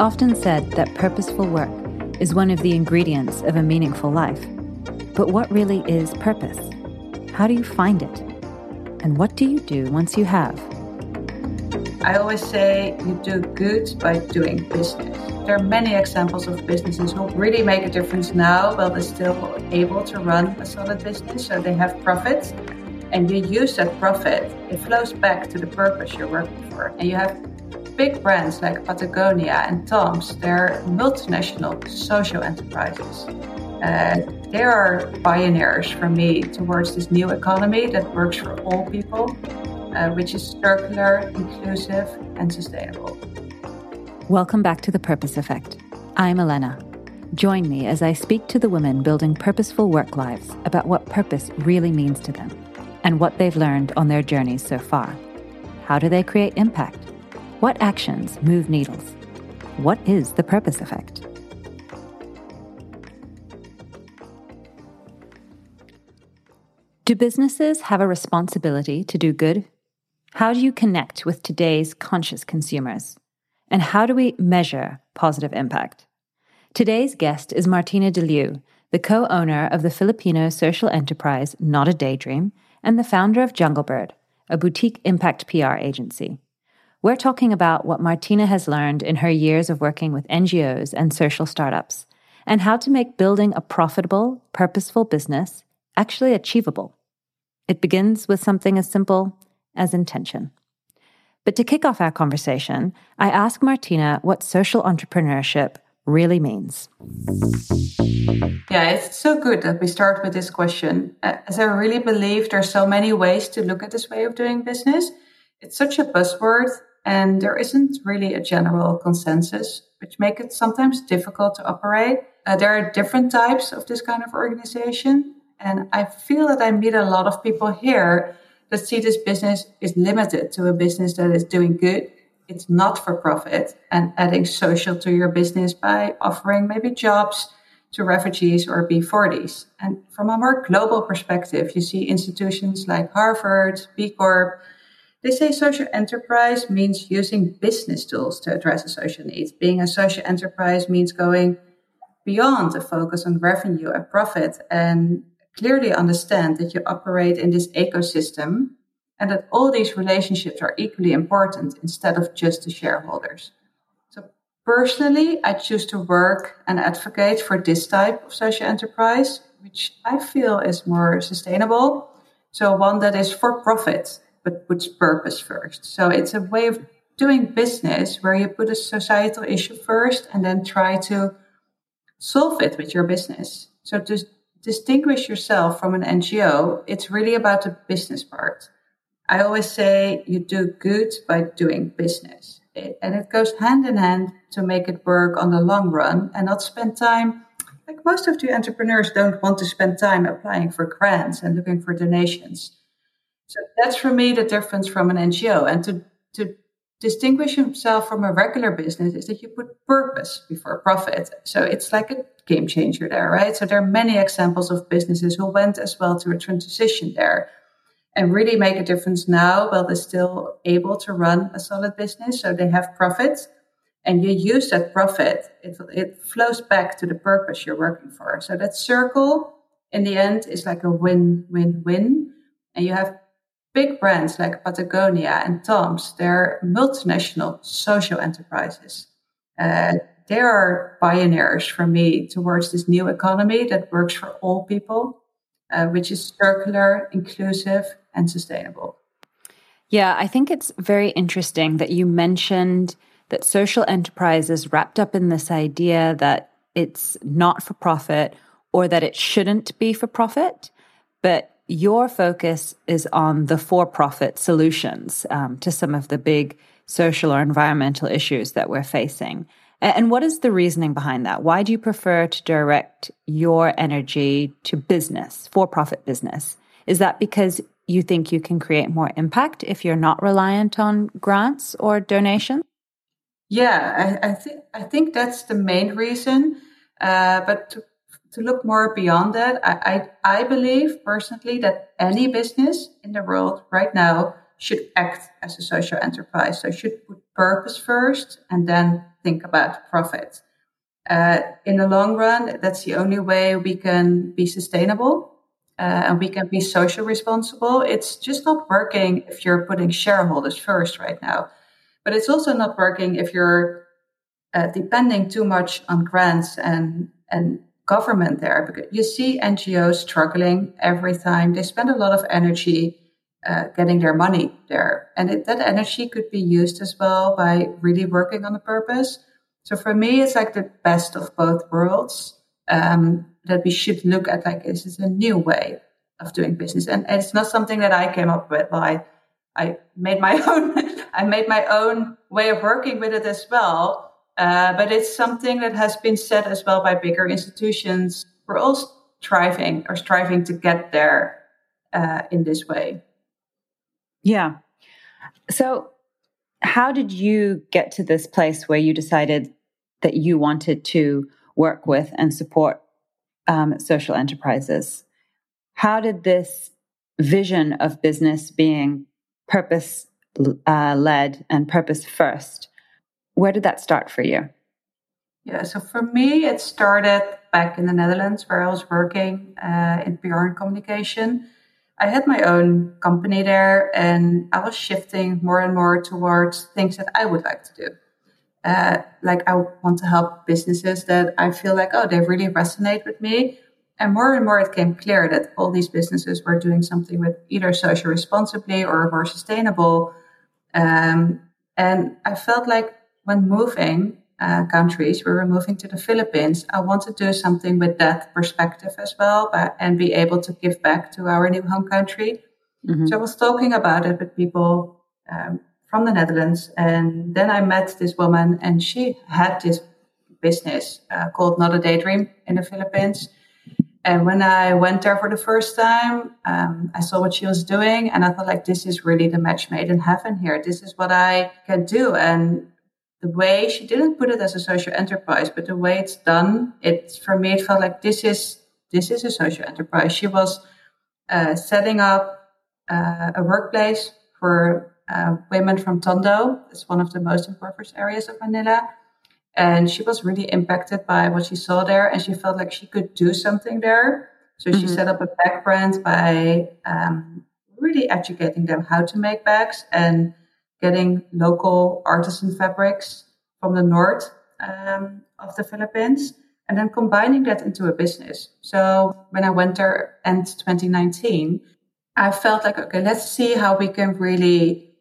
often said that purposeful work is one of the ingredients of a meaningful life. But what really is purpose? How do you find it? And what do you do once you have? I always say you do good by doing business. There are many examples of businesses who really make a difference now while they're still able to run a solid business, so they have profits. And you use that profit, it flows back to the purpose you're working for. And you have big brands like Patagonia and Tom's, they're multinational social enterprises. Uh, they are pioneers for me towards this new economy that works for all people, uh, which is circular, inclusive, and sustainable. Welcome back to The Purpose Effect. I'm Elena. Join me as I speak to the women building purposeful work lives about what purpose really means to them and what they've learned on their journeys so far. How do they create impact? What actions move needles? What is the purpose effect? Do businesses have a responsibility to do good? How do you connect with today's conscious consumers? And how do we measure positive impact? Today's guest is Martine de Leeuw, the co owner of the Filipino social enterprise Not a Daydream and the founder of Junglebird, a boutique impact PR agency. We're talking about what Martine has learned in her years of working with NGOs and social startups, and how to make building a profitable, purposeful business actually achievable. It begins with something as simple as intention. But to kick off our conversation, I ask Martine what social entrepreneurship really means. Yeah, it's so good that we start with this question, as I really believe there's so many ways to look at this way of doing business. It's such a buzzword, and there isn't really a general consensus, which make it sometimes difficult to operate. Uh, there are different types of this kind of organization, and I feel that I meet a lot of people here that see this business is limited to a business that is doing good. It's not for profit and adding social to your business by offering maybe jobs to refugees or B40s. And from a more global perspective, you see institutions like Harvard, B Corp, they say social enterprise means using business tools to address a social need. Being a social enterprise means going beyond a focus on revenue and profit and clearly understand that you operate in this ecosystem and that all these relationships are equally important instead of just the shareholders. So personally, I choose to work and advocate for this type of social enterprise, which I feel is more sustainable. So one that is for profit, but puts purpose first. So it's a way of doing business where you put a societal issue first and then try to solve it with your business. So to distinguish yourself from an NGO, it's really about the business part. I always say you do good by doing business. And it goes hand in hand to make it work on the long run and not spend time. Like most of the entrepreneurs don't want to spend time applying for grants and looking for donations. So that's for me the difference from an NGO. And to, to distinguish yourself from a regular business is that you put purpose before profit. So it's like a game changer there, right? So there are many examples of businesses who went as well to a transition there and really make a difference now while they're still able to run a solid business. So they have profits and you use that profit. It, it flows back to the purpose you're working for. So that circle in the end is like a win, win, win. And you have big brands like Patagonia and Tom's, they're multinational social enterprises. Uh, they are pioneers for me towards this new economy that works for all people, uh, which is circular, inclusive, and sustainable. Yeah, I think it's very interesting that you mentioned that social enterprise is wrapped up in this idea that it's not for profit or that it shouldn't be for profit. But your focus is on the for profit solutions um, to some of the big social or environmental issues that we're facing. And what is the reasoning behind that? Why do you prefer to direct your energy to business, for profit business? Is that because you think you can create more impact if you're not reliant on grants or donations? Yeah, I, I think I think that's the main reason. Uh, but to to look more beyond that, I, I, I believe personally that any business in the world right now should act as a social enterprise. So should put purpose first and then think about profit. Uh, in the long run, that's the only way we can be sustainable uh, and we can be social responsible. It's just not working if you're putting shareholders first right now. But it's also not working if you're uh, depending too much on grants and, and government there. Because you see NGOs struggling every time. They spend a lot of energy uh, getting their money there. And it, that energy could be used as well by really working on the purpose. So for me, it's like the best of both worlds um, that we should look at like this is a new way of doing business. And it's not something that I came up with. Well, I, I made my own, I made my own way of working with it as well. Uh, but it's something that has been said as well by bigger institutions. We're all striving or striving to get there uh, in this way. Yeah. So, how did you get to this place where you decided that you wanted to work with and support um, social enterprises? How did this vision of business being purpose uh, led and purpose first, where did that start for you? Yeah, so for me, it started back in the Netherlands where I was working uh, in PR and communication. I had my own company there and I was shifting more and more towards things that I would like to do. Uh, like I want to help businesses that I feel like, oh, they really resonate with me. And more and more it came clear that all these businesses were doing something with either social responsibly or more sustainable. Um, and I felt like when moving, uh, countries. We were moving to the Philippines. I want to do something with that perspective as well but, and be able to give back to our new home country. Mm-hmm. So I was talking about it with people um, from the Netherlands. And then I met this woman, and she had this business uh, called Not a Daydream in the Philippines. And when I went there for the first time, um, I saw what she was doing, and I thought, like, this is really the match made in heaven here. This is what I can do. And the way she didn't put it as a social enterprise, but the way it's done, it for me it felt like this is this is a social enterprise. She was uh, setting up uh, a workplace for uh, women from Tondo. It's one of the most impoverished areas of Manila. And she was really impacted by what she saw there, and she felt like she could do something there. So mm-hmm. she set up a bag brand by um, really educating them how to make bags and getting local artisan fabrics from the north um, of the Philippines and then combining that into a business. So when I went there end 2019, I felt like, okay, let's see how we can really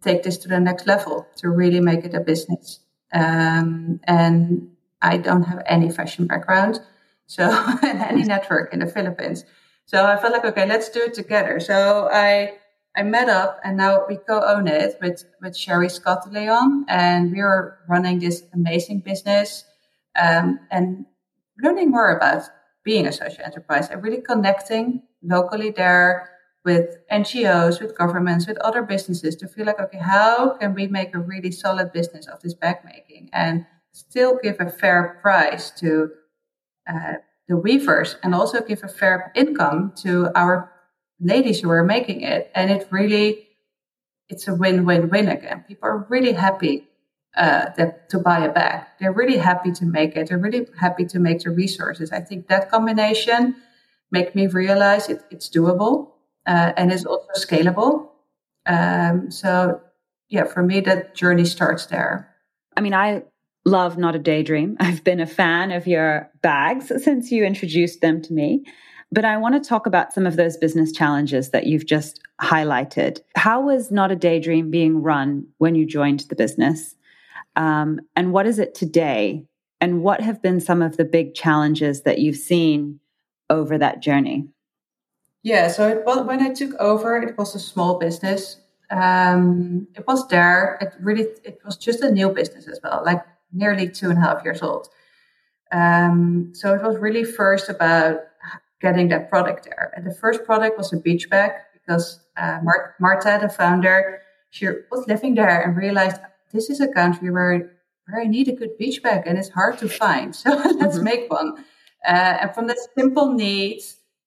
take this to the next level to really make it a business. Um, and I don't have any fashion background, so any network in the Philippines. So I felt like, okay, let's do it together. So I I met up and now we co-own it with, with Sherry Scott Leon and we are running this amazing business um, and learning more about being a social enterprise and really connecting locally there with NGOs, with governments, with other businesses to feel like, okay, how can we make a really solid business of this bag making and still give a fair price to uh, the weavers and also give a fair income to our ladies who are making it. And it really, it's a win-win-win again. People are really happy uh, that, to buy a bag. They're really happy to make it. They're really happy to make the resources. I think that combination make me realize it, it's doable uh, and it's also scalable. Um, so yeah, for me, that journey starts there. I mean, I love Not a Daydream. I've been a fan of your bags since you introduced them to me. But I want to talk about some of those business challenges that you've just highlighted. How was Not a Daydream being run when you joined the business? Um, and what is it today? And what have been some of the big challenges that you've seen over that journey? Yeah, so it when I took over, it was a small business. Um, it was there. It really, it was just a new business as well, like nearly two and a half years old. Um, so it was really first about getting that product there. And the first product was a beach bag because uh, Mar- Marta, the founder, she was living there and realized this is a country where where I need a good beach bag and it's hard to find. So let's mm-hmm. make one. Uh, and from that simple need,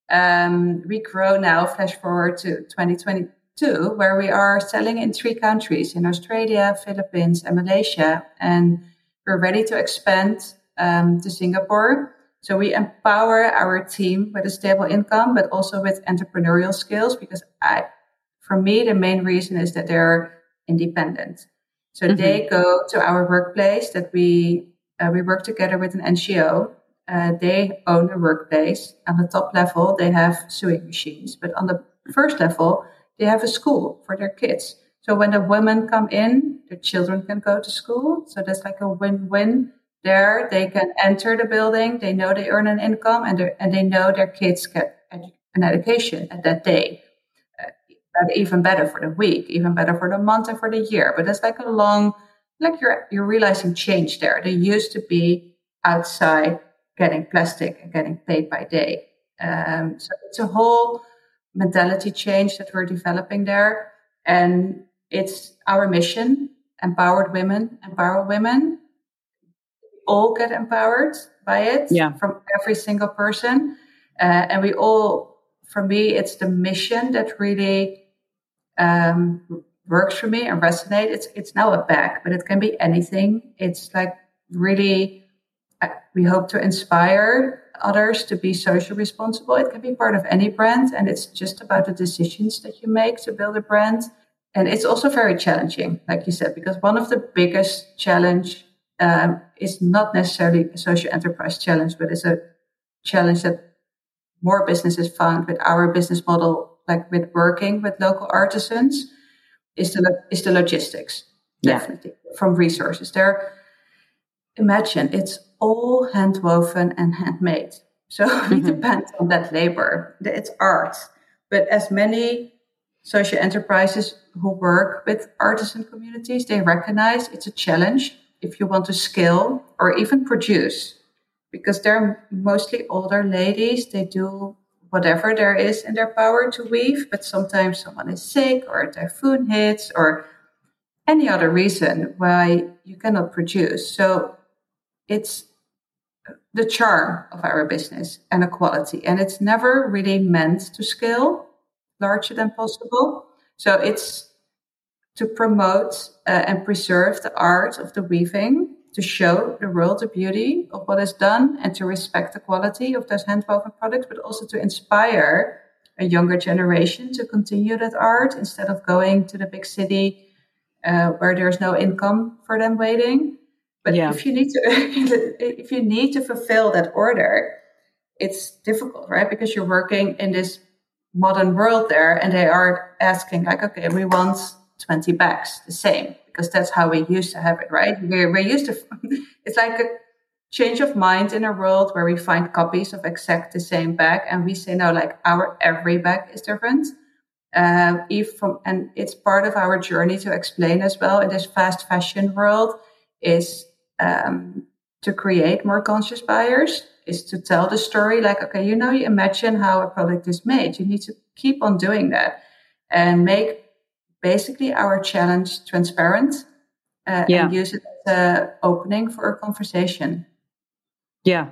um, we grow now, flash forward to 2022, where we are selling in three countries in Australia, Philippines, and Malaysia. And we're ready to expand um, to Singapore. So we empower our team with a stable income, but also with entrepreneurial skills because I, for me, the main reason is that they're independent. So mm-hmm. they go to our workplace that we, uh, we work together with an NGO. Uh, they own a workplace. On the top level, they have sewing machines, but on the first level, they have a school for their kids. So when the women come in, their children can go to school. So that's like a win-win there. They can enter the building. They know they earn an income and, and they know their kids get an education at that day. Uh, even better for the week, even better for the month and for the year. But it's like a long, like you're, you're realizing change there. They used to be outside getting plastic and getting paid by day. Um, so it's a whole mentality change that we're developing there. And it's our mission empowered women, empower women. All get empowered by it yeah. from every single person. Uh, and we all, for me, it's the mission that really um, works for me and resonate. It's it's now a bag, but it can be anything. It's like really, uh, we hope to inspire others to be socially responsible. It can be part of any brand, and it's just about the decisions that you make to build a brand. And it's also very challenging, like you said, because one of the biggest challenge um, is not necessarily a social enterprise challenge, but it's a challenge that more businesses found with our business model, like with working with local artisans, is the is the logistics. Definitely yeah. from resources. There, imagine it's all hand woven and handmade. So we mm-hmm. depend on that labor. It's art. But as many social enterprises who work with artisan communities, they recognize it's a challenge if you want to scale or even produce because they're mostly older ladies. They do whatever there is in their power to weave, but sometimes someone is sick or a typhoon hits or any other reason why you cannot produce. So it's the charm of our business and a quality. And it's never really meant to scale larger than possible. So it's to promote uh, and preserve the art of the weaving, to show the world the beauty of what is done and to respect the quality of those handwoven products, but also to inspire a younger generation to continue that art instead of going to the big city uh, where there's no income for them waiting. But yeah. if you need to, if you need to fulfill that order, it's difficult, right? Because you're working in this modern world there, and they are asking like, okay, we want 20 bags, the same, because that's how we used to have it, right? We're, we're used to. it's like a change of mind in a world where we find copies of exact the same bag, and we say no, like our every bag is different. Uh, if from, and it's part of our journey to explain as well in this fast fashion world is um, to create more conscious buyers is to tell the story like, okay, you know, you imagine how a product is made. You need to keep on doing that and make basically our challenge transparent uh, yeah. and use it as an opening for a conversation. Yeah.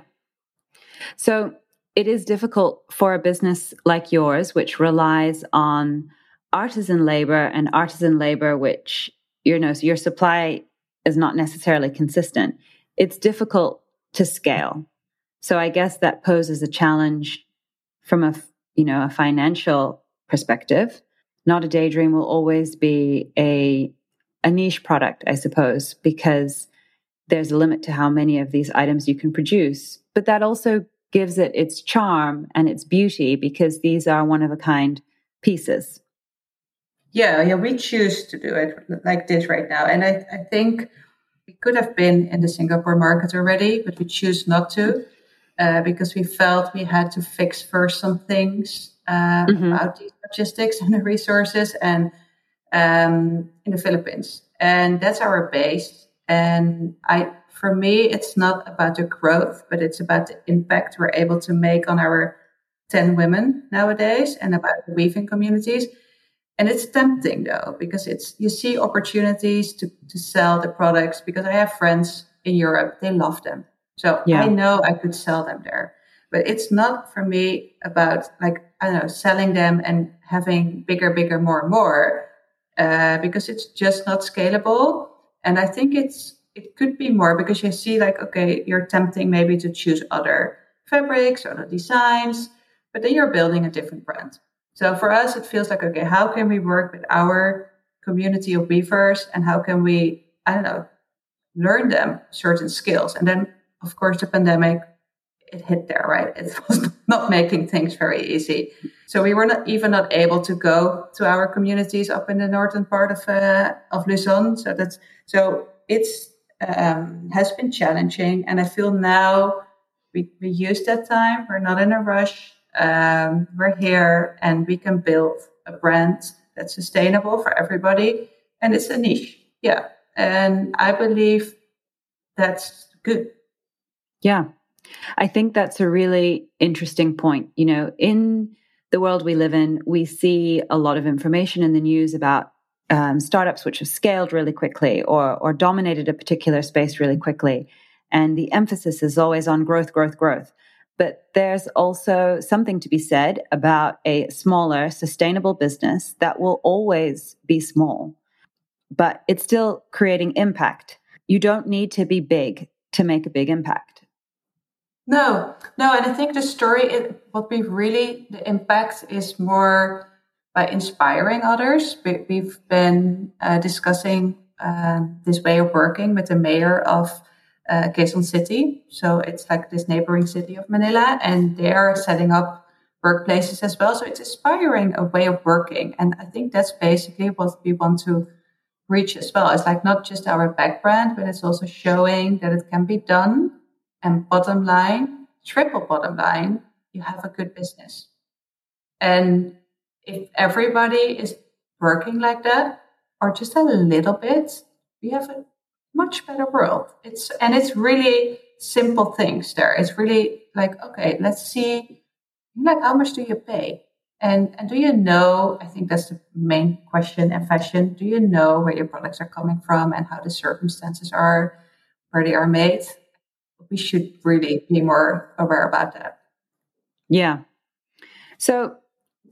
So it is difficult for a business like yours, which relies on artisan labor and artisan labor, which, you know, so your supply is not necessarily consistent, it's difficult to scale. So I guess that poses a challenge from a you know a financial perspective. Not a daydream will always be a a niche product, I suppose, because there's a limit to how many of these items you can produce. But that also gives it its charm and its beauty because these are one of a kind pieces. Yeah, yeah, we choose to do it like this right now. And I, I think we could have been in the Singapore market already, but we choose not to uh, because we felt we had to fix first some things uh, mm-hmm. about these logistics and the resources and um, in the Philippines. And that's our base. And I, for me, it's not about the growth, but it's about the impact we're able to make on our 10 women nowadays and about the weaving communities. And it's tempting though, because it's, you see opportunities to, to sell the products because I have friends in Europe, they love them. So yeah. I know I could sell them there, but it's not for me about like, Don't know, selling them and having bigger, bigger, more and more, uh, because it's just not scalable. And I think it's it could be more because you see like okay, you're tempting maybe to choose other fabrics or other designs, but then you're building a different brand. So for us, it feels like okay, how can we work with our community of weavers and how can we I don't know learn them certain skills? And then of course the pandemic it hit there, right? It was not making things very easy. So we were not even not able to go to our communities up in the northern part of uh, of Luzon. So that's so it's um, has been challenging, and I feel now we we use that time. We're not in a rush. Um, we're here, and we can build a brand that's sustainable for everybody, and it's a niche. Yeah, and I believe that's good. Yeah, I think that's a really interesting point. You know, in the world we live in, we see a lot of information in the news about um, startups which have scaled really quickly or or dominated a particular space really quickly, and the emphasis is always on growth, growth, growth. But there's also something to be said about a smaller, sustainable business that will always be small, but it's still creating impact. You don't need to be big to make a big impact. No, no, and I think the story, it, what we really, the impact is more by inspiring others. We, have been uh, discussing uh, this way of working with the mayor of uh, Quezon City. So it's like this neighboring city of Manila, and they are setting up workplaces as well. So it's inspiring a way of working. And I think that's basically what we want to reach as well. It's like not just our background, but it's also showing that it can be done and bottom line, triple bottom line, you have a good business. And if everybody is working like that, or just a little bit, we have a much better world. It's and it's really simple things there. It's really like, okay, let's see like how much do you pay? And and do you know, I think that's the main question in fashion, do you know where your products are coming from and how the circumstances are, where they are made? We should really be more aware about that. Yeah. So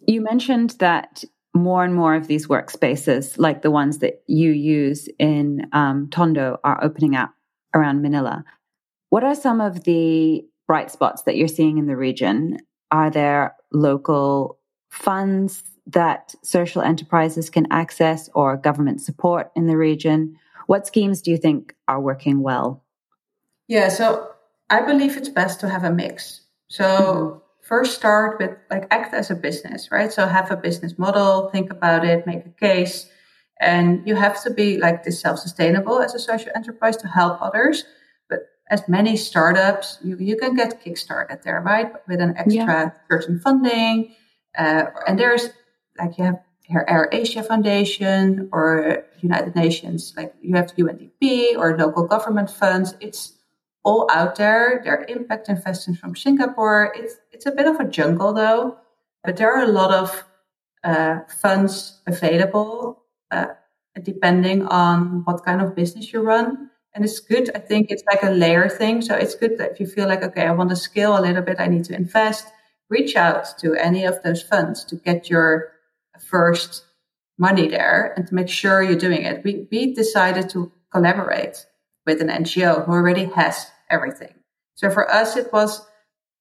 you mentioned that more and more of these workspaces, like the ones that you use in um, Tondo, are opening up around Manila. What are some of the bright spots that you're seeing in the region? Are there local funds that social enterprises can access or government support in the region? What schemes do you think are working well? Yeah, so I believe it's best to have a mix. So mm-hmm. first start with like act as a business, right? So have a business model, think about it, make a case. And you have to be like this self-sustainable as a social enterprise to help others. But as many startups, you, you can get kickstarted there, right? With an extra yeah. certain funding. Uh, and there's like you have AirAsia Foundation or United Nations, like you have UNDP or local government funds. It's all out there. There are impact investors from Singapore. It's it's a bit of a jungle though, but there are a lot of uh, funds available uh, depending on what kind of business you run. And it's good. I think it's like a layer thing. So it's good that if you feel like, okay, I want to scale a little bit, I need to invest, reach out to any of those funds to get your first money there and to make sure you're doing it. We, we decided to collaborate with an NGO who already has everything. So for us, it was,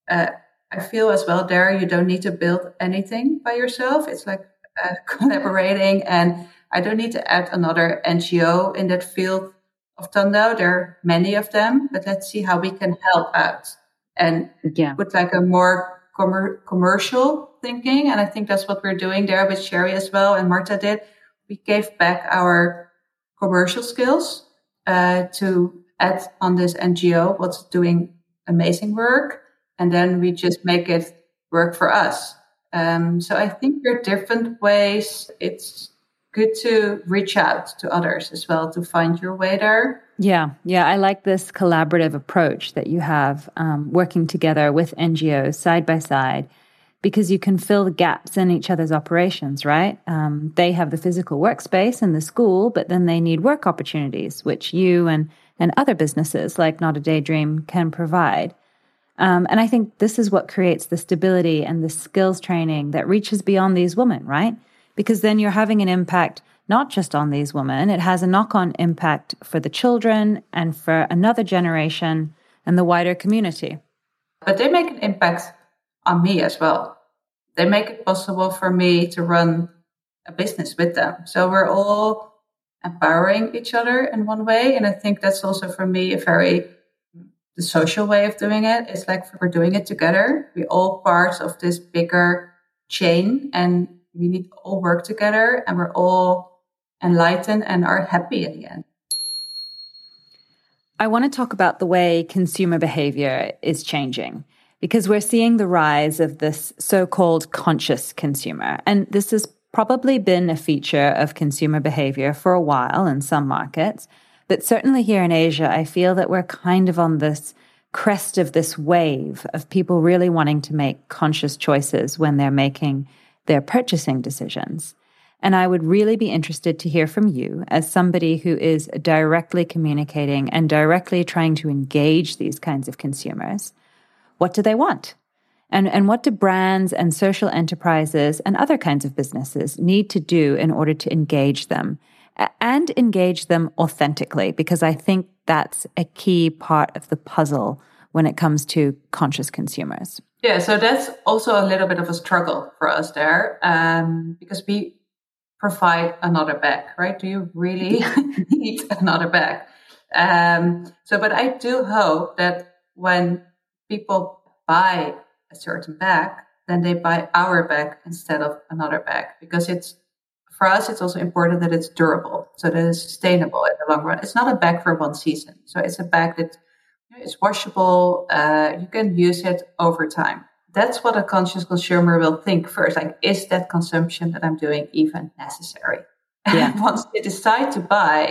uh, I feel as well there, you don't need to build anything by yourself. It's like uh, collaborating and I don't need to add another NGO in that field of Tondo. There are many of them, but let's see how we can help out and yeah. with like a more com- commercial thinking. And I think that's what we're doing there with Sherry as well. And Marta did. We gave back our commercial skills uh, to add on this NGO what's doing amazing work, and then we just make it work for us. Um, so I think there are different ways. It's good to reach out to others as well to find your way there. Yeah, yeah, I like this collaborative approach that you have, um, working together with NGOs side by side because you can fill the gaps in each other's operations, right? Um, they have the physical workspace and the school, but then they need work opportunities, which you and, and other businesses like Not a Daydream can provide. Um, and I think this is what creates the stability and the skills training that reaches beyond these women, right? Because then you're having an impact not just on these women, it has a knock on impact for the children and for another generation and the wider community. But they make an impact on me as well. They make it possible for me to run a business with them. So we're all empowering each other in one way. And I think that's also for me a very the social way of doing it. It's like we're doing it together. We're all part of this bigger chain and we need to all work together and we're all enlightened and are happy in the end. I want to talk about the way consumer behavior is changing because we're seeing the rise of this so called conscious consumer. And this has probably been a feature of consumer behavior for a while in some markets. But certainly here in Asia, I feel that we're kind of on this crest of this wave of people really wanting to make conscious choices when they're making their purchasing decisions. And I would really be interested to hear from you as somebody who is directly communicating and directly trying to engage these kinds of consumers. What do they want? And, and what do brands and social enterprises and other kinds of businesses need to do in order to engage them and engage them authentically? Because I think that's a key part of the puzzle when it comes to conscious consumers. Yeah, so that's also a little bit of a struggle for us there um, because we provide another bag, right? Do you really need another bag? Um, so, but I do hope that when people buy a certain bag, then they buy our bag instead of another bag. Because it's for us it's also important that it's durable so that it's sustainable in the long run. It's not a bag for one season. So it's a bag that is washable uh, you can use it over time. That's what a conscious consumer will think first like is that consumption that i'm doing even necessary? Yeah. and once they decide to buy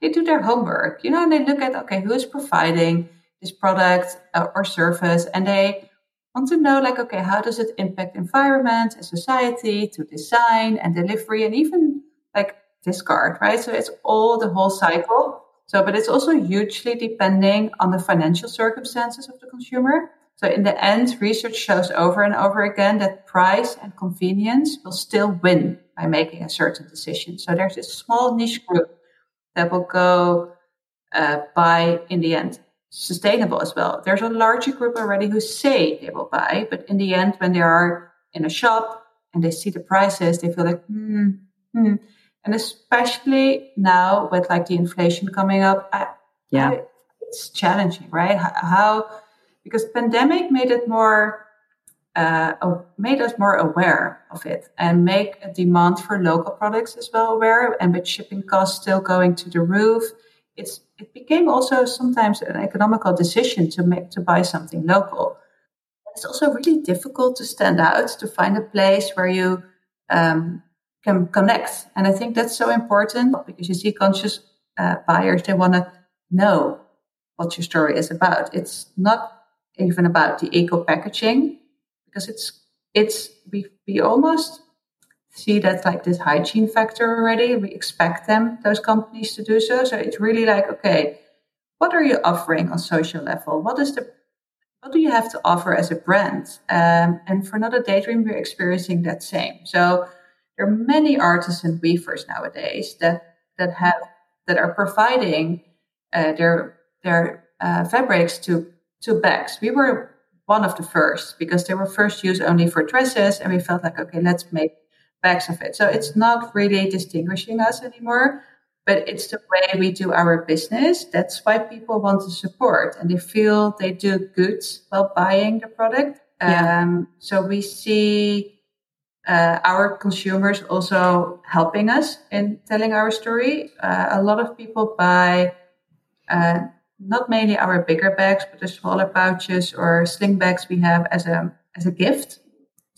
they do their homework you know and they look at okay who is providing this product uh, or service and they want to know like okay how does it impact environment and society to design and delivery and even like discard right? So it's all the whole cycle. So but it's also hugely depending on the financial circumstances of the consumer. So in the end research shows over and over again that price and convenience will still win by making a certain decision. So there's a small niche group that will go uh, buy in the end sustainable as well. There's a larger group already who say they will buy, but in the end, when they are in a shop and they see the prices, they feel like, hmm, hmm. And especially now with like the inflation coming up, I, yeah, I, it's challenging, right? How, because pandemic made it more, uh, made us more aware of it and make a demand for local products as well aware. And with shipping costs still going to the roof, it's it became also sometimes an economical decision to make to buy something local. It's also really difficult to stand out to find a place where you um, can connect, and I think that's so important because you see conscious uh, buyers they want to know what your story is about. It's not even about the eco packaging because it's it's we we almost see that like this hygiene factor already. We expect them, those companies to do so. So it's really like, okay, what are you offering on social level? What is the what do you have to offer as a brand? Um, and for Not a Daydream, we're experiencing that same. So there are many artists and weavers nowadays that that have that are providing uh, their their uh, fabrics to to bags. We were one of the first because they were first used only for dresses, and we felt like okay, let's make backs of it. So it's not really distinguishing us anymore, but it's the way we do our business. That's why people want to support and they feel they do good while buying the product. Yeah. Um, so we see uh, our consumers also helping us in telling our story. Uh, a lot of people buy uh, not mainly our bigger bags, but the smaller pouches or sling bags we have as a as a gift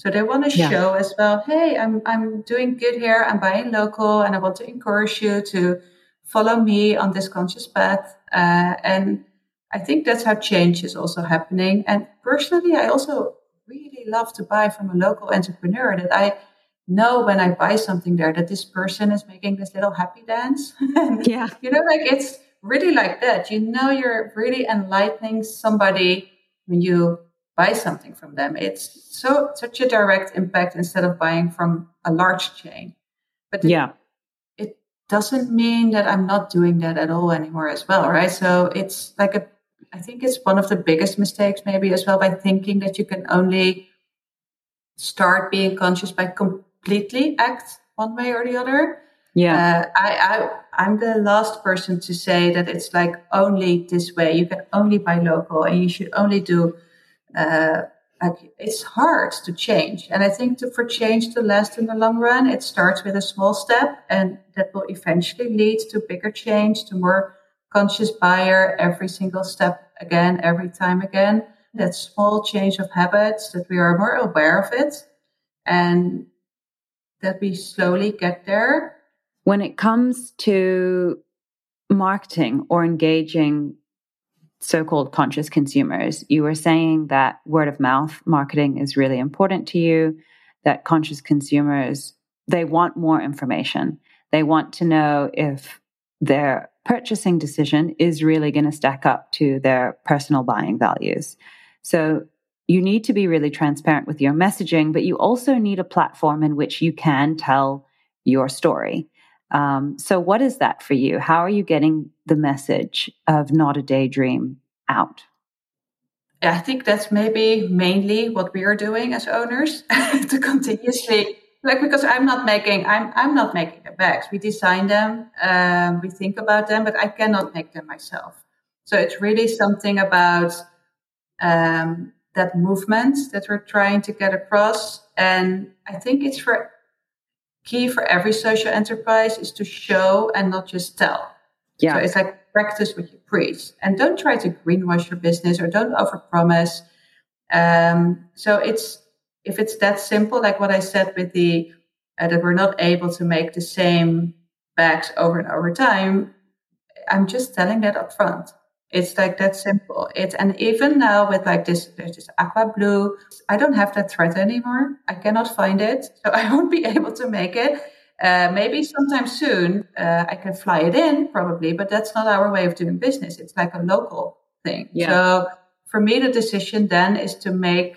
so they want to yeah. show as well, hey, I'm I'm doing good here. I'm buying local, and I want to encourage you to follow me on this conscious path. Uh, and I think that's how change is also happening. And personally, I also really love to buy from a local entrepreneur that I know when I buy something there that this person is making this little happy dance. yeah. You know, like it's really like that. You know, you're really enlightening somebody when you buy something from them. It's so such a direct impact instead of buying from a large chain. But yeah, it, it doesn't mean that I'm not doing that at all anymore as well, right? So it's like a I think it's one of the biggest mistakes maybe as well by thinking that you can only start being conscious by completely act one way or the other. Yeah. Uh, I, I, I'm the last person to say that it's like only this way. You can only buy local and you should only do, uh, like it's hard to change. And I think to, for change to last in the long run, it starts with a small step and that will eventually lead to bigger change, to more conscious buyer every single step again, every time again. That small change of habits, that we are more aware of it and that we slowly get there. When it comes to marketing or engaging so called conscious consumers, you were saying that word of mouth marketing is really important to you, that conscious consumers, they want more information. They want to know if their purchasing decision is really going to stack up to their personal buying values. So you need to be really transparent with your messaging, but you also need a platform in which you can tell your story. Um, so, what is that for you? How are you getting the message of Not a Daydream out? I think that's maybe mainly what we are doing as owners to continuously like because I'm not making I'm I'm not making the bags. We design them, um, we think about them, but I cannot make them myself. So it's really something about um, that movement that we're trying to get across, and I think it's for key for every social enterprise is to show and not just tell. Yeah, so it's like practice what you preach, and don't try to greenwash your business or don't overpromise. Um, so it's if it's that simple, like what I said with the uh, that we're not able to make the same bags over and over time, I'm just telling that up front. It's like that simple. It's and even now with like this, there's this aqua blue. I don't have that thread anymore. I cannot find it, so I won't be able to make it. Uh, maybe sometime soon uh, I can fly it in, probably, but that's not our way of doing business. It's like a local thing. Yeah. So for me, the decision then is to make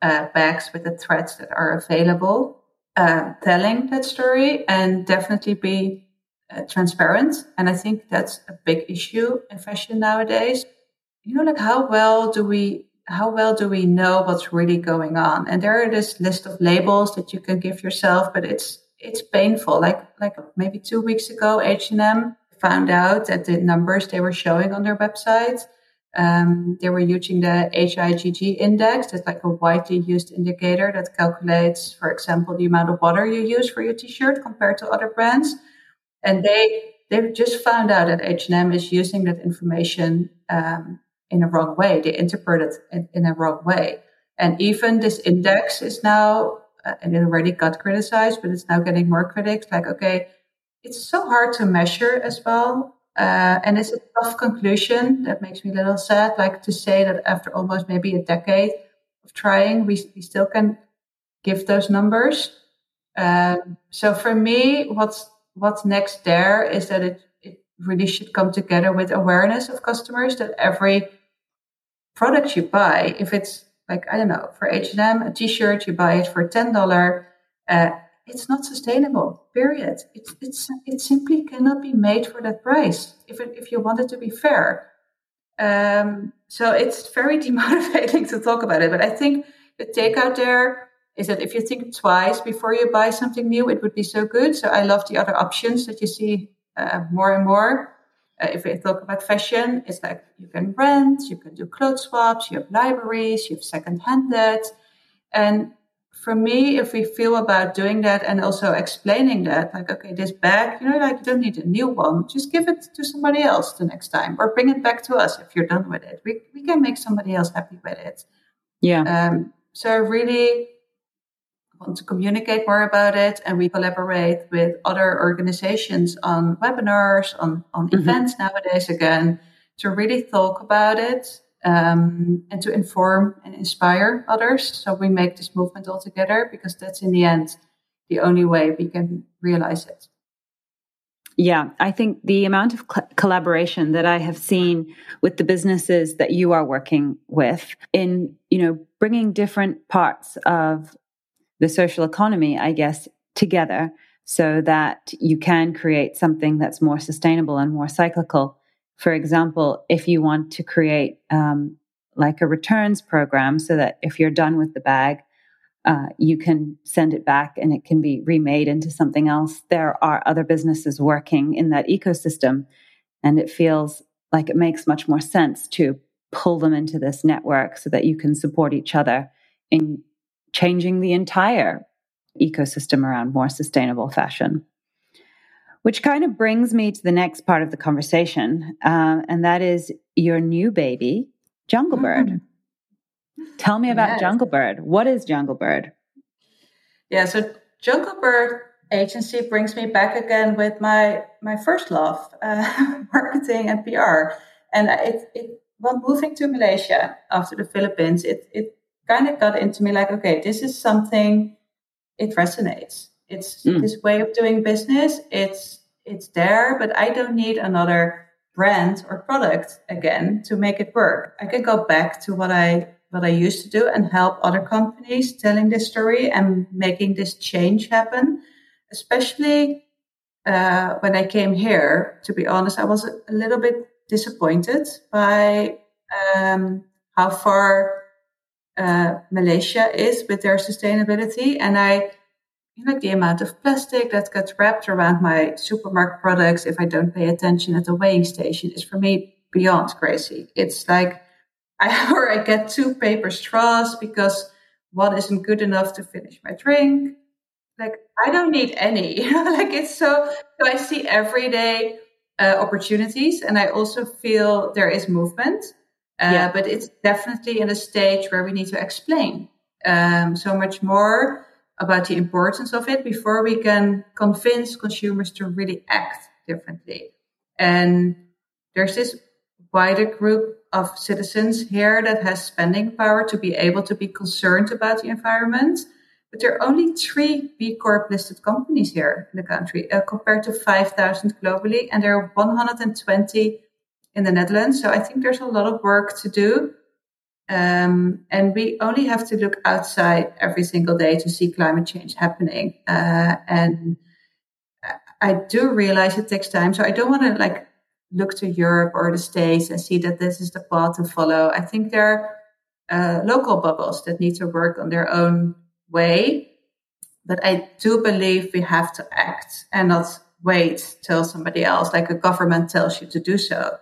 uh, bags with the threads that are available, uh, telling that story and definitely be uh, transparent. And I think that's a big issue in fashion nowadays. You know, like how well do we how well do we know what's really going on? And there are this list of labels that you can give yourself, but it's it's painful. Like like maybe two weeks ago, H and M found out that the numbers they were showing on their website um, they were using the HIGG index. That's like a widely used indicator that calculates, for example, the amount of water you use for your t-shirt compared to other brands. And they they just found out that H&M is using that information um, in a wrong way. They interpret it in, in, a wrong way. And even this index is now, uh, and it already got criticized, but it's now getting more critics. Like, okay, it's so hard to measure as well uh, and it's a tough conclusion that makes me a little sad, like to say that after almost maybe a decade of trying, we, we still can give those numbers. Um, so for me, what's what's next there is that it, it really should come together with awareness of customers that every product you buy, if it's like I don't know, for H&M, a t-shirt, you buy it for ten dollar. Uh, it's not sustainable. Period. It's it's it simply cannot be made for that price if it, if you want it to be fair. Um, so it's very demotivating to talk about it. But I think the takeout there is that if you think twice before you buy something new, it would be so good. So I love the other options that you see uh, more and more. Uh, if we talk about fashion, it's like you can rent, you can do clothes swaps, you have libraries, you have second handed. And for me, if we feel about doing that and also explaining that, like, okay, this bag, you know, like you don't need a new one, just give it to somebody else the next time or bring it back to us if you're done with it. We, we can make somebody else happy with it. Yeah. Um, so really want to communicate more about it and we collaborate with other organizations on webinars, on, on mm-hmm. events nowadays again, to really talk about it um, and to inform and inspire others. So we make this movement all together because that's in the end the only way we can realize it. Yeah, I think the amount of cl- collaboration that I have seen with the businesses that you are working with in, you know, bringing different parts of the social economy, I guess, together so that you can create something that's more sustainable and more cyclical. For example, if you want to create um, like a returns program so that if you're done with the bag, uh, you can send it back and it can be remade into something else. There are other businesses working in that ecosystem, and it feels like it makes much more sense to pull them into this network so that you can support each other in changing the entire ecosystem around more sustainable fashion. Which kind of brings me to the next part of the conversation, uh, and that is your new baby, Junglebird. Mm-hmm. Tell me about yes. Junglebird. What is Junglebird? Yeah, so Junglebird agency brings me back again with my my first love, uh, marketing and PR. And it it well moving to Malaysia after the Philippines, it it kind of got into me like, okay, this is something. It resonates. It's mm. this way of doing business. It's it's there, but I don't need another brand or product again to make it work. I can go back to what I what I used to do and help other companies telling this story and making this change happen. Especially uh, when I came here, to be honest, I was a, a little bit disappointed by um, how far uh, Malaysia is with their sustainability. And I, you know, the amount of plastic that gets wrapped around my supermarket products if I don't pay attention at the weighing station is for me beyond crazy. It's like I, or I get two paper straws because one isn't good enough to finish my drink. Like I don't need any. like it's so. So I see everyday uh, opportunities, and I also feel there is movement. Uh, yeah. But it's definitely in a stage where we need to explain um, so much more about the importance of it before we can convince consumers to really act differently. And there's this wider group of citizens here that has spending power to be able to be concerned about the environment. But there are only three B Corp listed companies here in the country uh, compared to 5,000 globally, and there are 120 in the Netherlands. So I think there's a lot of work to do. Um, and we only have to look outside every single day to see climate change happening. Uh, and I do realize it takes time. So I don't want to like look to Europe or the States and see that this is the path to follow. I think there are uh, local bubbles that need to work on their own way. But I do believe we have to act and not wait till somebody else, like a government tells you to do so.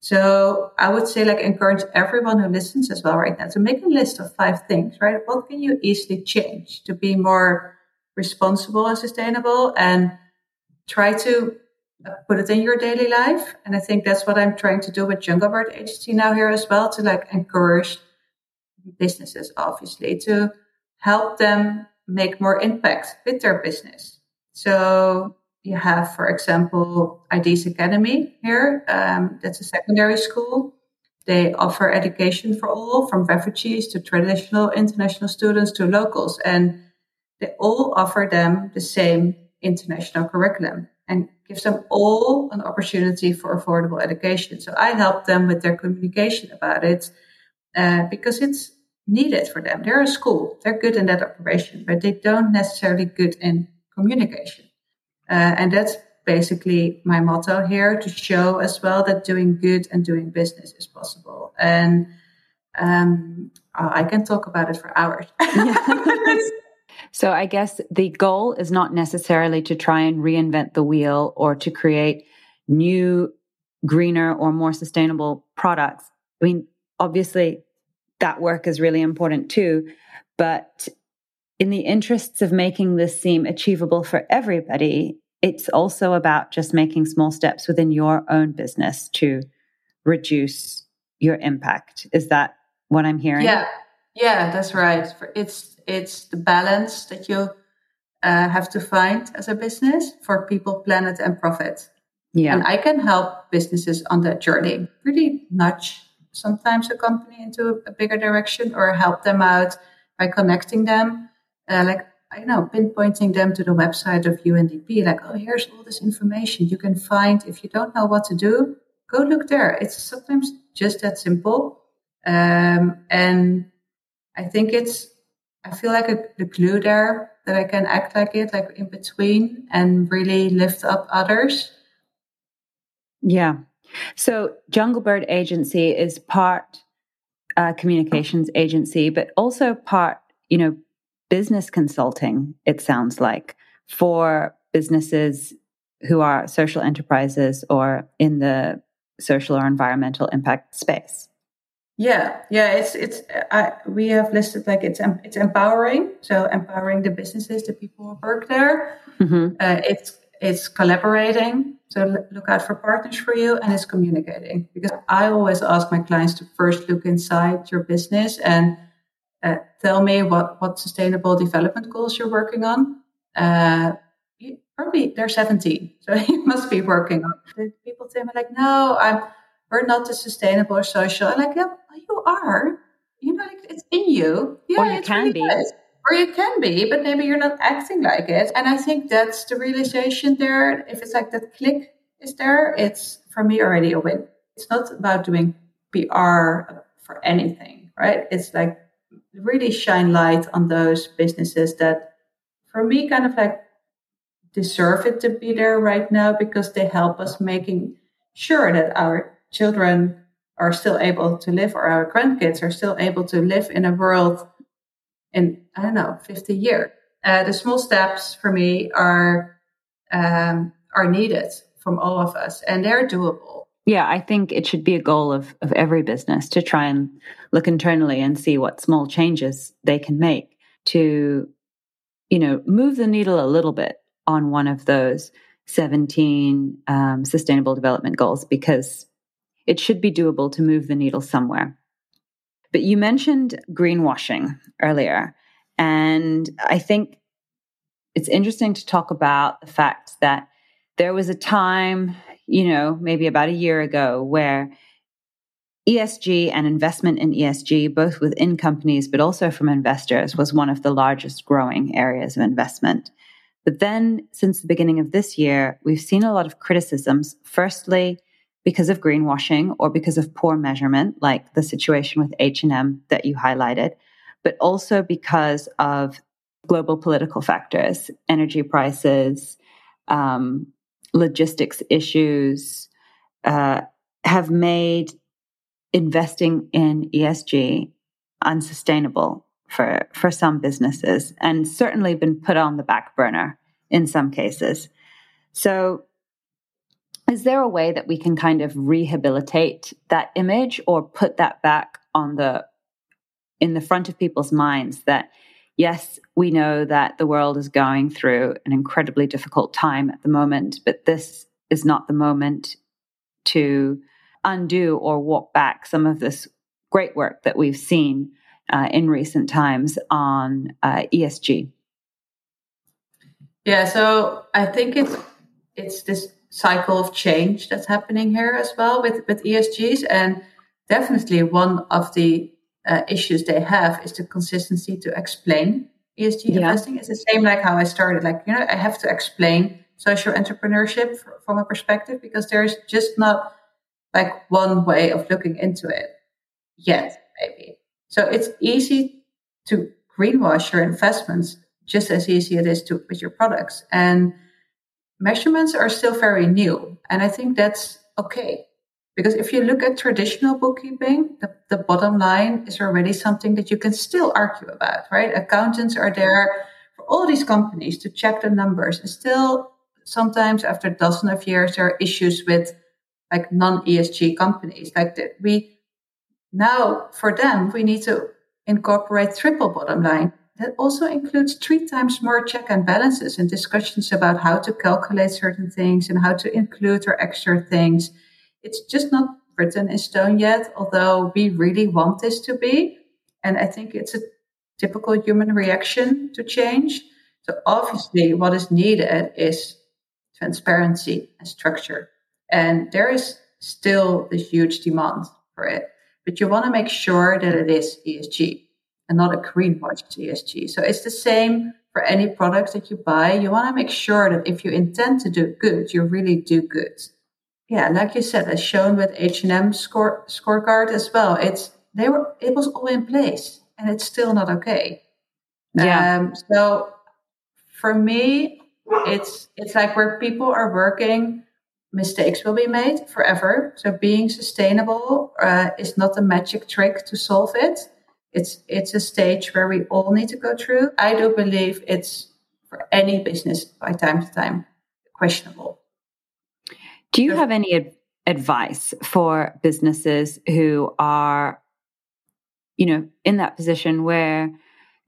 So I would say like encourage everyone who listens as well right now to make a list of five things, right? What can you easily change to be more responsible and sustainable and try to uh, put it in your daily life. And I think that's what I'm trying to do with Junglebird Agency now here as well to like encourage businesses, obviously, to help them make more impact with their business. So you have, for example, IDEAS Academy here. Um, that's a secondary school. They offer education for all, from refugees to traditional international students to locals. And they all offer them the same international curriculum and gives them all an opportunity for affordable education. So I help them with their communication about it uh, because it's needed for them. They're a school, they're good in that operation, but they don't necessarily good in communication. Uh, and that's basically my motto here to show as well that doing good and doing business is possible. And um, oh, I can talk about it for hours. So I guess the goal is not necessarily to try and reinvent the wheel or to create new, greener, or more sustainable products. I mean, obviously, that work is really important too. But in the interests of making this seem achievable for everybody, it's also about just making small steps within your own business to reduce your impact. Is that what I'm hearing? Yeah. Yeah, that's right. It's it's the balance that you uh, have to find as a business for people, planet, and profit. Yeah. And I can help businesses on that journey, really nudge sometimes a company into a bigger direction or help them out by connecting them. Uh, like I know, pinpointing them to the website of UNDP, like, oh, here's all this information you can find. If you don't know what to do, go look there. It's sometimes just that simple. Um, and I think it's, I feel like a, the glue there that I can act like it, like in between and really lift up others. Yeah. So Junglebird Agency is part uh, communications agency, but also part, you know, business consulting, it sounds like, for businesses who are social enterprises or in the social or environmental impact space. Yeah, yeah, it's it's I, we have listed like it's it's empowering, so empowering the businesses, the people who work there. Mm-hmm. Uh, it's it's collaborating, so look out for partners for you, and it's communicating. Because I always ask my clients to first look inside your business and uh, tell me what what sustainable development goals you're working on. Uh, probably they're 17, so you must be working on. It. People tell me like, no, I'm we're not the sustainable or social. I'm like, yeah, you are. You know, like, it's in you. Yeah, or you can really be. Good. Or you can be, but maybe you're not acting like it. And I think that's the realization there. If it's like that click is there, it's for me already a win. It's not about doing PR for anything, right? It's like really shine light on those businesses that for me kind of like deserve it to be there right now because they help us making sure that our children are still able to live or our grandkids are still able to live in a world in i don't know 50 years uh, the small steps for me are um, are needed from all of us and they're doable yeah i think it should be a goal of, of every business to try and look internally and see what small changes they can make to you know move the needle a little bit on one of those 17 um, sustainable development goals because it should be doable to move the needle somewhere. But you mentioned greenwashing earlier. And I think it's interesting to talk about the fact that there was a time, you know, maybe about a year ago, where ESG and investment in ESG, both within companies but also from investors, was one of the largest growing areas of investment. But then, since the beginning of this year, we've seen a lot of criticisms. Firstly, because of greenwashing or because of poor measurement, like the situation with H&M that you highlighted, but also because of global political factors, energy prices, um, logistics issues, uh, have made investing in ESG unsustainable for, for some businesses and certainly been put on the back burner in some cases. So is there a way that we can kind of rehabilitate that image or put that back on the in the front of people's minds that yes we know that the world is going through an incredibly difficult time at the moment but this is not the moment to undo or walk back some of this great work that we've seen uh, in recent times on uh, ESG. Yeah, so I think it's it's this cycle of change that's happening here as well with, with ESGs. And definitely one of the uh, issues they have is the consistency to explain ESG yeah. investing. It's the same like how I started. Like, you know, I have to explain social entrepreneurship from a perspective because there's just not like one way of looking into it yet, maybe. So it's easy to greenwash your investments just as easy it is to with your products. And measurements are still very new. And I think that's okay. Because if you look at traditional bookkeeping, the, the bottom line is already something that you can still argue about, right? Accountants are there for all these companies to check the numbers. And still, sometimes after a dozen of years, there are issues with like non ESG companies. Like that we now, for them, we need to incorporate triple bottom line that also includes three times more check and balances and discussions about how to calculate certain things and how to include or extra things. It's just not written in stone yet, although we really want this to be. And I think it's a typical human reaction to change. So obviously what is needed is transparency and structure. And there is still this huge demand for it. But you want to make sure that it is ESG and not a greenwash ESG. So it's the same for any products that you buy, you want to make sure that if you intend to do good, you really do good. Yeah, like you said, as shown with H&M score, scorecard as well, it's they were it was all in place and it's still not okay. Yeah. Um, so for me, it's it's like where people are working, mistakes will be made forever. So being sustainable uh, is not a magic trick to solve it. It's it's a stage where we all need to go through. I do believe it's for any business by time to time questionable. Do you have any ad- advice for businesses who are, you know, in that position where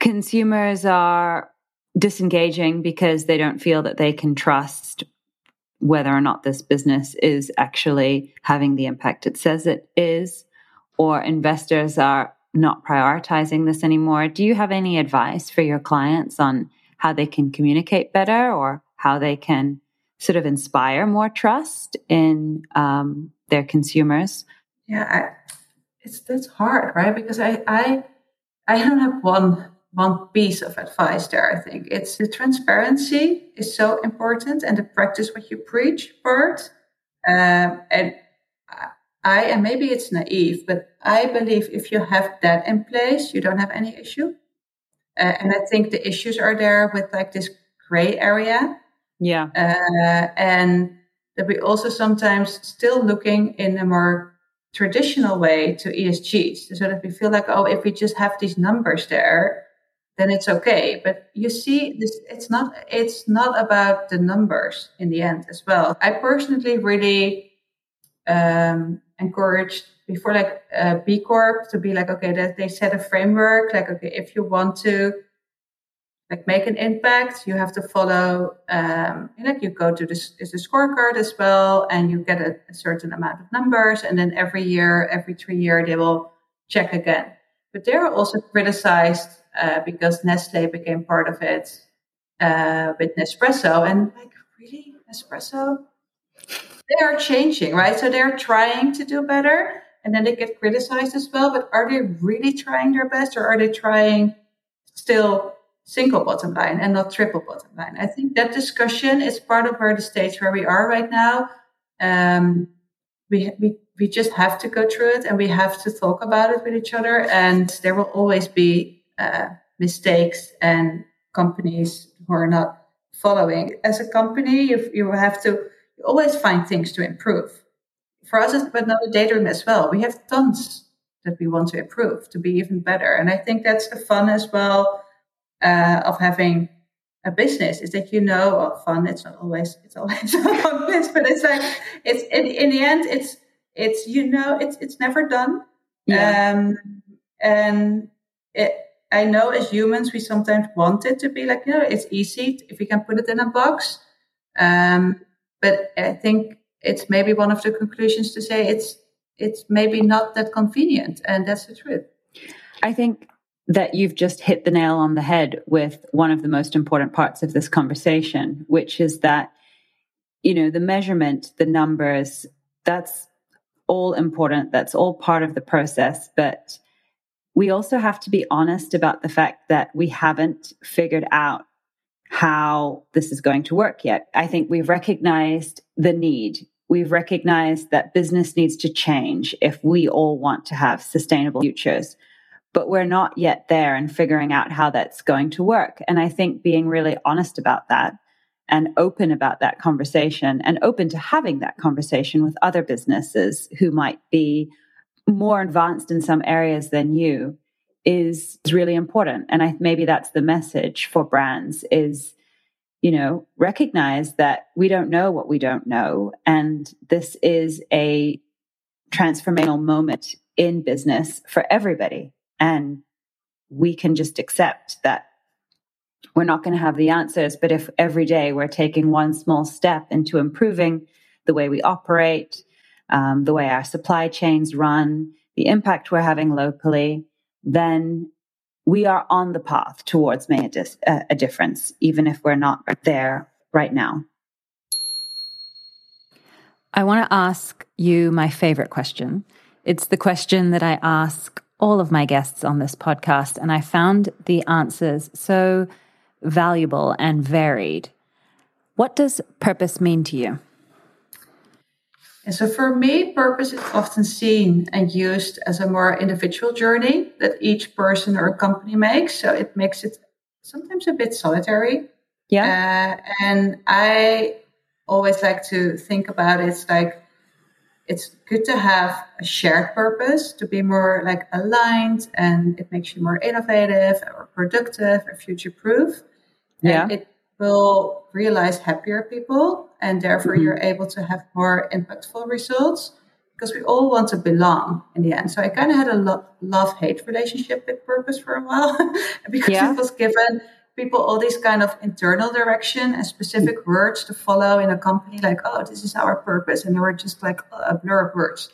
consumers are disengaging because they don't feel that they can trust whether or not this business is actually having the impact it says it is, or investors are not prioritizing this anymore. Do you have any advice for your clients on how they can communicate better or how they can sort of inspire more trust in um, their consumers? Yeah, I, it's hard, right? Because I I I don't have one one piece of advice there. I think it's the transparency is so important and the practice what you preach part. Um, and I, and maybe it's naive, but I believe if you have that in place, you don't have any issue. Uh, and I think the issues are there with like this gray area. Yeah. Uh, and that we also sometimes still looking in a more traditional way to ESGs so that we feel like, oh, if we just have these numbers there, then it's okay. But you see, this it's not it's not about the numbers in the end as well. I personally really um, encouraged before like uh, B Corp to be like, okay, that they set a framework. Like, okay, if you want to like make an impact, you have to follow. Um, like you go to this is a scorecard as well, and you get a, a certain amount of numbers, and then every year, every three year, they will check again. But they're also criticized uh, because Nestle became part of it uh, with Nespresso, and like really Nespresso they are changing, right? So they're trying to do better and then they get criticized as well. But are they really trying their best or are they trying still single bottom line and not triple bottom line? I think that discussion is part of where the stage where we are right now. Um, we, we, we just have to go through it and we have to talk about it with each other. And there will always be uh, mistakes and companies who are not following. As a company, you, you have to you always find things to improve. For us, but Not a Daydream as well. We have tons that we want to improve to be even better. And I think that's the fun as well uh, of having a business is that you know well, fun. It's not always it's always fun, but it's like it's in, in the end it's it's you know it's it's never done. Yeah. Um, and it, I know as humans we sometimes want it to be like you know it's easy if we can put it in a box. Um, but I think it's maybe one of the conclusions to say it's it's maybe not that convenient, and that's the truth. I think that you've just hit the nail on the head with one of the most important parts of this conversation, which is that you know the measurement, the numbers, that's all important. That's all part of the process, but we also have to be honest about the fact that we haven't figured out how this is going to work yet. I think we've recognized the need. We've recognized that business needs to change if we all want to have sustainable futures. But we're not yet there and figuring out how that's going to work. And I think being really honest about that and open about that conversation and open to having that conversation with other businesses who might be more advanced in some areas than you is really important. And I maybe that's the message for brands is, you know, recognize that we don't know what we don't know. And this is a transformational moment in business for everybody. And we can just accept that we're not going to have the answers. But if every day we're taking one small step into improving the way we operate, um, the way our supply chains run, the impact we're having locally, then we are on the path towards making a, dis- a difference, even if we're not there right now. I want to ask you my favorite question. It's the question that I ask all of my guests on this podcast, and I found the answers so valuable and varied. What does purpose mean to you? And so for me, purpose is often seen and used as a more individual journey that each person or company makes. So it makes it sometimes a bit solitary. Yeah. Uh, and I always like to think about it like it's good to have a shared purpose to be more like aligned and it makes you more innovative or productive or future proof. Yeah. And it will realize happier people and therefore mm-hmm. you're able to have more impactful results because we all want to belong in the end. So I kind of had a lo- love hate relationship with purpose for a while because yeah. it was given people all these kind of internal direction and specific mm. words to follow in a company like oh this is our purpose and they were just like a blur of words.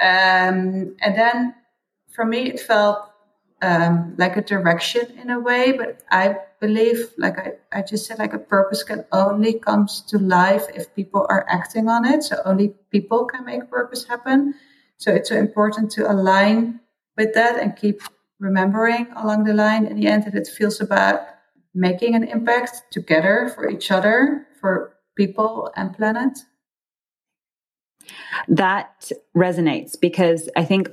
Um, and then for me it felt um, like a direction in a way but i believe like I, I just said like a purpose can only comes to life if people are acting on it so only people can make purpose happen. So it's so important to align with that and keep remembering along the line. In the end that it feels about making an impact together for each other, for people and planet? That resonates because I think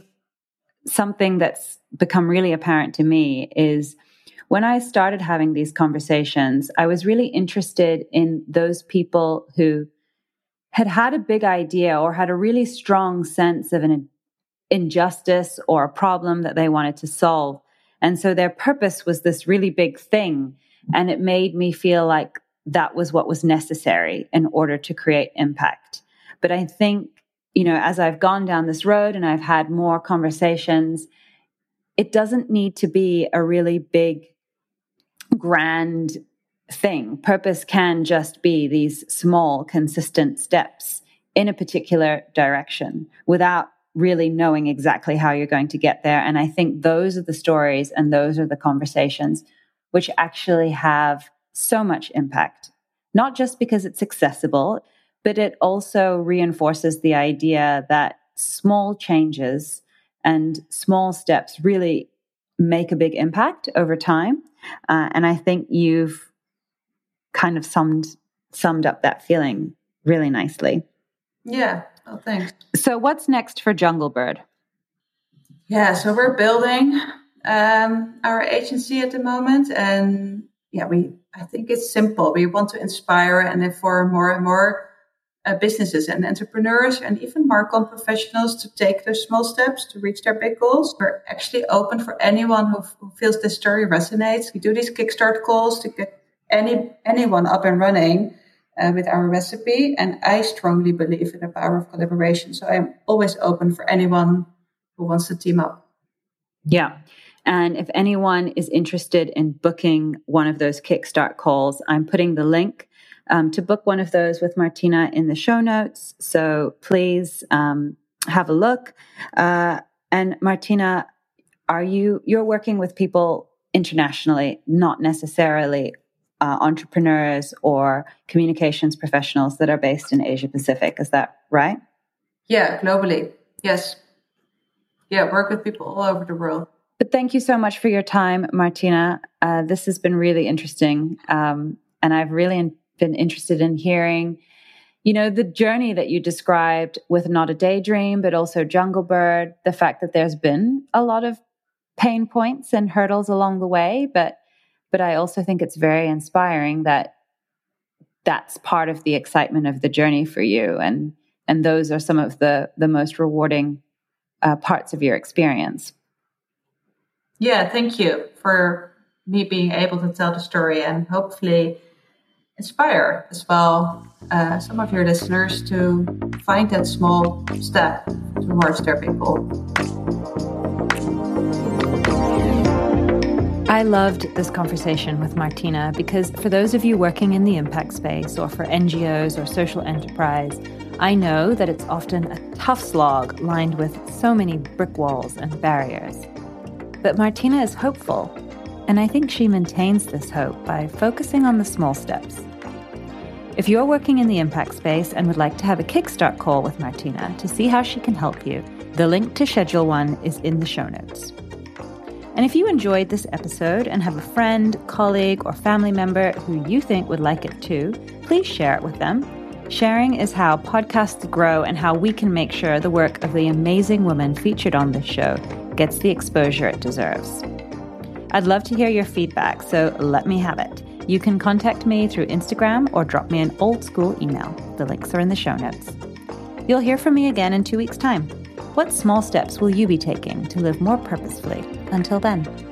something that's become really apparent to me is when I started having these conversations, I was really interested in those people who had had a big idea or had a really strong sense of an injustice or a problem that they wanted to solve. And so their purpose was this really big thing. And it made me feel like that was what was necessary in order to create impact. But I think, you know, as I've gone down this road and I've had more conversations, it doesn't need to be a really big, grand thing. Purpose can just be these small, consistent steps in a particular direction without really knowing exactly how you're going to get there. And I think those are the stories and those are the conversations which actually have so much impact, not just because it's accessible, but it also reinforces the idea that small changes and small steps really make a big impact over time. Uh, and I think you've kind of summed summed up that feeling really nicely. Yeah. Oh, thanks. So, what's next for Junglebird? Yeah, so we're building um, our agency at the moment, and yeah, we I think it's simple. We want to inspire and inform more and more uh, businesses and entrepreneurs, and even marcom professionals to take those small steps to reach their big goals. We're actually open for anyone who, who feels this story resonates. We do these kickstart calls to get any anyone up and running. Uh, with our recipe. And I strongly believe in the power of collaboration. So I'm always open for anyone who wants to team up. Yeah. And if anyone is interested in booking one of those Kickstart calls, I'm putting the link um, to book one of those with Martine in the show notes. So please um, have a look. Uh, and Martine, are you you're working with people internationally, not necessarily uh, entrepreneurs or communications professionals that are based in Asia Pacific? Is that right? Yeah, globally. Yes. Yeah, work with people all over the world. But thank you so much for your time, Martine. Uh, this has been really interesting. Um, and I've really in- been interested in hearing, you know, the journey that you described with Not a Daydream, but also Junglebird, the fact that there's been a lot of pain points and hurdles along the way. But, but I also think it's very inspiring that that's part of the excitement of the journey for you. And, and those are some of the, the most rewarding uh, parts of your experience. Yeah, thank you for me being able to tell the story and hopefully inspire as well uh, some of your listeners to find that small step towards their big goal. I loved this conversation with Martine because for those of you working in the impact space or for NGOs or social enterprise, I know that it's often a tough slog lined with so many brick walls and barriers. But Martine is hopeful, and I think she maintains this hope by focusing on the small steps. If you're working in the impact space and would like to have a Kickstart call with Martine to see how she can help you, the link to schedule one is in the show notes. And if you enjoyed this episode and have a friend, colleague, or family member who you think would like it too, please share it with them. Sharing is how podcasts grow and how we can make sure the work of the amazing women featured on this show gets the exposure it deserves. I'd love to hear your feedback, so let me have it. You can contact me through Instagram or drop me an old school email. The links are in the show notes. You'll hear from me again in two weeks' time. What small steps will you be taking to live more purposefully? Until then.